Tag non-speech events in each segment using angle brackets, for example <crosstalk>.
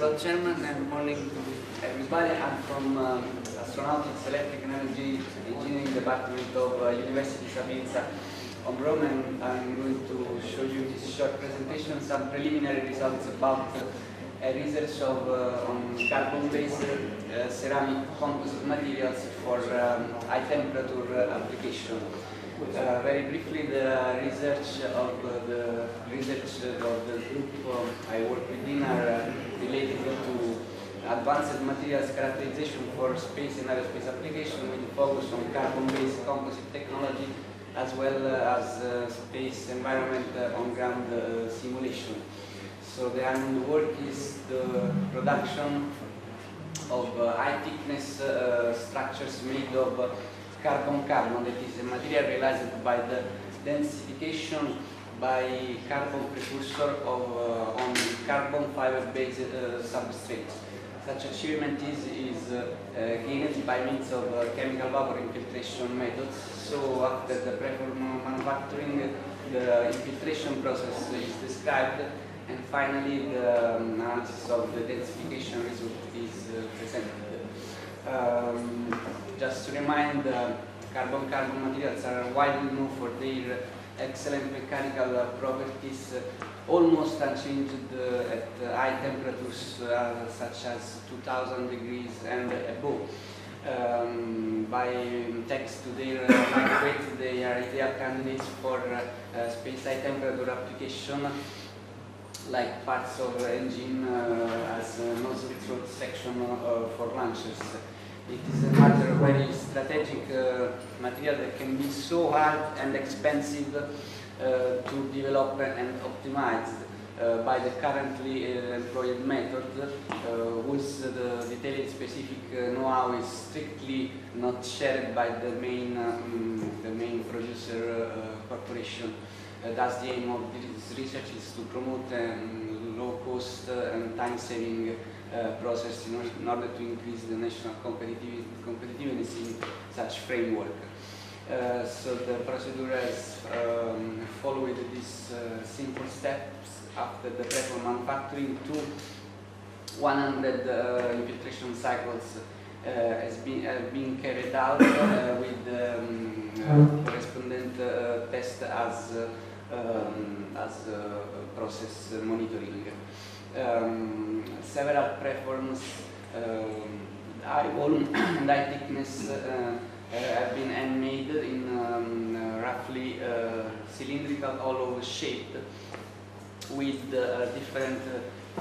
Lot, Chairman, and good morning to everybody. I'm from um, Astronautics, Electric Energy Engineering Department of uh, University Sapienza on Rome, and I'm going to show you this short presentation, some preliminary results about uh, a research of, uh, on carbon-based uh, ceramic composite materials for um, high temperature application. Uh, very briefly, the research of uh, the research of the group uh, I work within are uh, related to advanced materials characterization for space and aerospace application with focus on carbon-based composite technology as well as uh, space environment uh, on-ground simulation. So the aim work is the production of high thickness structures made of carbon-carbon, that is a material realized by the densification by carbon precursor of, uh, on carbon fiber-based uh, substrates. Such achievement is, is uh, gained by means of uh, chemical vapor infiltration methods. So after the preform manufacturing, the infiltration process is described and finally the um, analysis of the densification result is uh, presented. Um, to carbon-carbon uh, materials are widely known for their excellent mechanical uh, properties, uh, almost unchanged uh, at high temperatures uh, such as 2000 degrees and above. Um, by thanks to their lightweight, they are ideal candidates for space high temperature application like parts of engine uh, as nozzle throat section uh, for launchers. It is another very strategic uh, material that can be so hard and expensive uh, to develop and optimize uh, by the currently uh, employed method, whose the detailed specific know-how is strictly not shared by the main, um, the main producer corporation. thus the aim of this research is to promote um, low cost and time saving uh, process in order to increase the national competitiveness in such framework. Uh, so the procedure has um, followed these uh, simple steps after the preform manufacturing to 100 uh, infiltration cycles uh, has been, have been carried out with um, correspondent test as, um, as process monitoring um, several preforms, um, high <coughs> volume and high thickness uh, uh, have been handmade in um, uh, roughly uh, cylindrical hollow shape with uh, different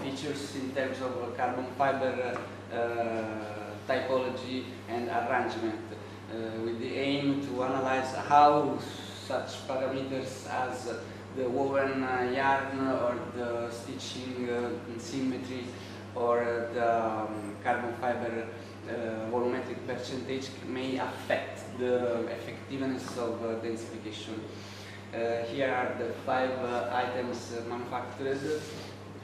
features in terms of carbon fiber typology and arrangement with the aim to analyze how such parameters as the woven uh, yarn or the stitching uh, symmetry or the um, carbon fiber uh, volumetric percentage may affect the effectiveness of densification. here are the five items manufactured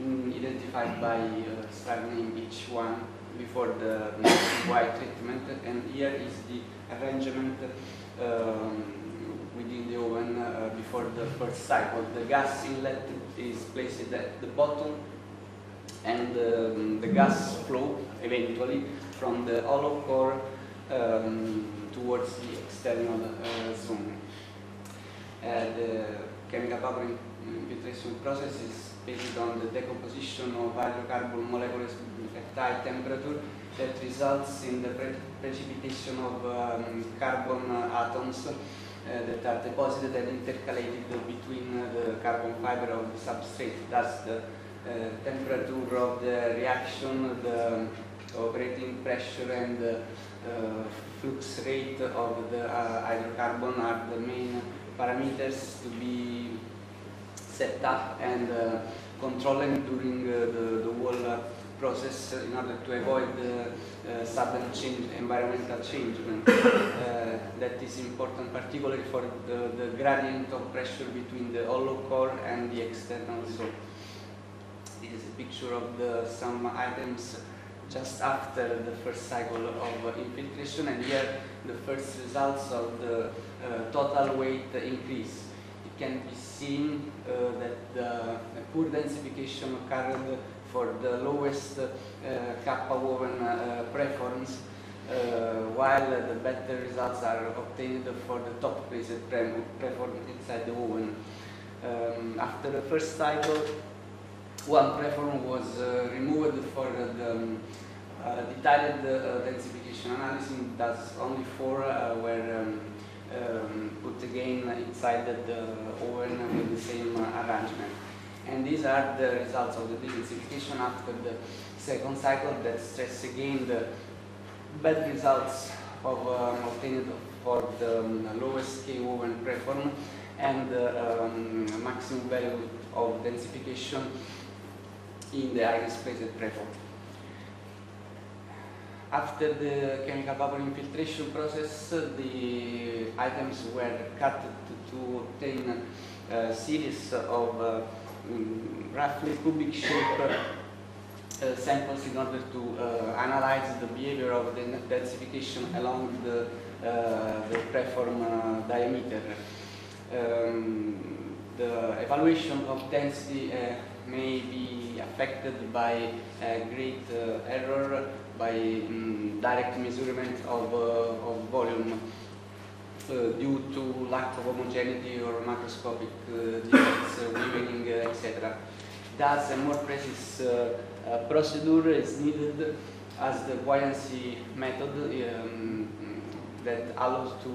mm, identified by uh, name each one before the <coughs> white treatment and here is the arrangement um, within the oven uh, before the first cycle. The gas inlet is placed at the bottom and um, the gas flow eventually from the hollow core um, towards the external uh, zone. Uh, the chemical vapor infiltration process is based on the decomposition of hydrocarbon molecules at high temperature that results in the pre precipitation of um, carbon atoms Uh, that are deposited and intercalated between uh, the carbon fiber of the substrate. Thus, the uh, temperature of the reaction, the operating pressure, and the uh, flux rate of the uh, hydrocarbon are the main parameters to be set up and controlled during the, the whole process in order to avoid uh, sudden change, environmental change. uh, that is important, particularly for the, the, gradient of pressure between the hollow core and the external zone. This is a picture of the, some items just after the first cycle of infiltration and here the first results of the uh, total weight increase. It can be seen uh, that the poor densification occurred for the lowest uh, kappa woven uh, preforms, uh, while the better results are obtained for the top placed preform inside the woven. Um, after the first cycle, one preform was removed for the um, uh, detailed uh, densification analysis, thus only four uh, were um, um, put again inside the oven with the same arrangement. And these are the results of the densification after the second cycle that stress again the bad results of um, obtained for the um, lowest K woven preform and the um, maximum value of densification in the highest placed preform. After the chemical vapor infiltration process, the items were cut to, to obtain a series of uh, mm, roughly cubic shape uh, samples in order to uh, analyze the behavior of the densification along the, uh, the preform uh, diameter. Um, the evaluation of density may be affected by a great error by um, direct measurement of, of volume due to lack of homogeneity or macroscopic uh, defects, weaving, etc. Thus, a more precise procedure is needed as the buoyancy method um, that allows to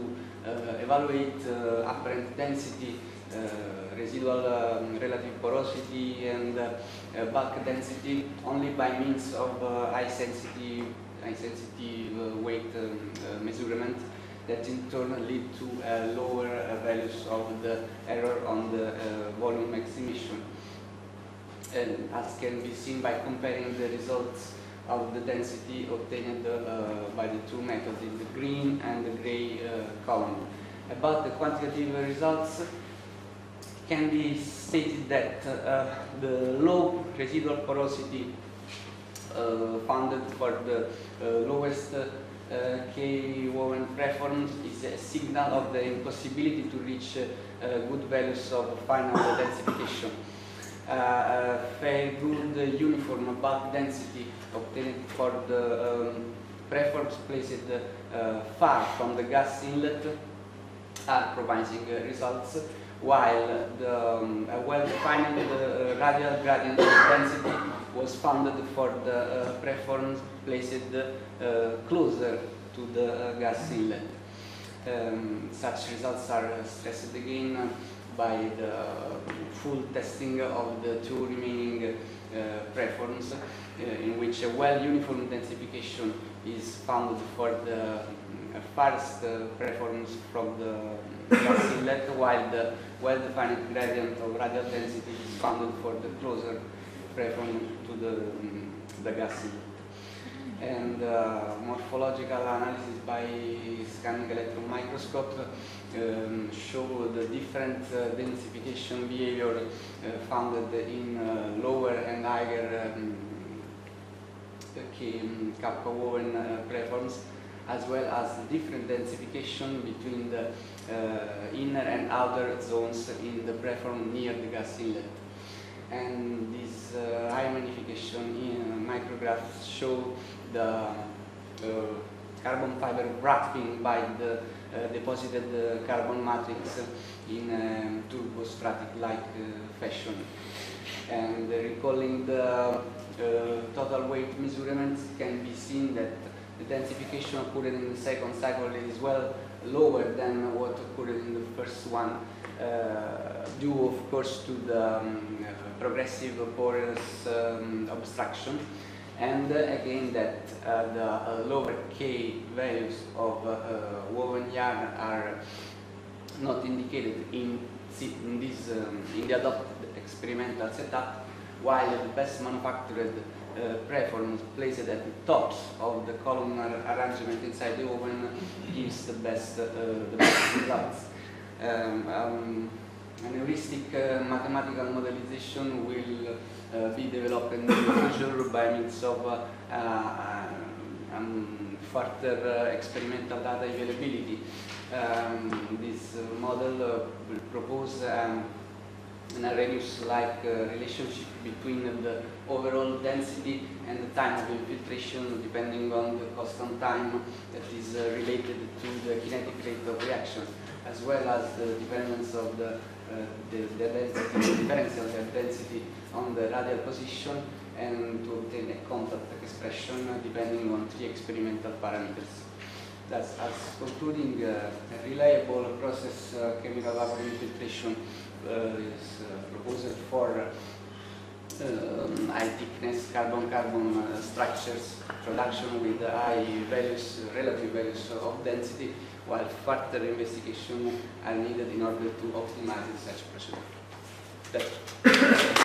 evaluate apparent density uh, residual um, relative porosity and uh, bulk density only by means of uh, high sensitive, high sensitive weight um, measurement that in turn lead to lower values of the error on the volume estimation. And as can be seen by comparing the results of the density obtained uh, by the two methods in the green and the gray uh, column. About the quantitative results, can be stated that uh, the low residual porosity uh, for the uh, lowest K woven preforms is a signal of the impossibility to reach good values of final <coughs> densification. Uh, very good uniform bulk density obtained for the um, preforms placed uh, far from the gas inlet are promising results while the um, well-defined uh, radial gradient density was founded for the uh, preforms placed uh, closer to the uh, gas inlet. Um, such results are stressed again by the full testing of the two remaining uh, preforms uh, in which a well-uniform densification is found for the farthest preforms from the inlet while the well-defined gradient of radial density is found for the closer preform to the, um, the gas inlet. And uh, morphological analysis by scanning electron microscope um, show the different uh, densification behavior uh, found in uh, lower and higher um, woven uh, preforms as well as the different densification between the uh, inner and outer zones in the preform near the gas inlet. And these uh, high magnification in micrographs show the uh, carbon fiber wrapping by the uh, deposited uh, carbon matrix in um, turbostratic-like uh, fashion. And recalling the total weight measurements can be seen that the densification occurred in the second cycle is well lower than what occurred in the first one, uh, due of course to the um, progressive porous um, obstruction. And uh, again that uh, the uh, lower K values of uh, uh, woven yarn are not indicated in, in this um, in the adopted experimental setup while the best manufactured uh, placed at the tops of the columnar arrangement inside the oven gives the best, uh, the best results. Um, um, an heuristic uh, mathematical modelization will uh, be developed in the future by means of uh, uh, um, further experimental data availability. Um, this model will propose um, an Arrhenius-like uh, relationship between the overall density and the time of infiltration depending on the constant time that is uh, related to the kinetic rate of reaction as well as the dependence of the, uh, the, the density, the differential density on the radial position and to obtain a contact expression depending on three experimental parameters. Thus, as concluding, uh, a reliable process uh, chemical vapor infiltration uh, is uh, proposed for um, high thickness carbon-carbon uh, structures production with high values, relative values of density, while further investigation are needed in order to optimize such procedure. That's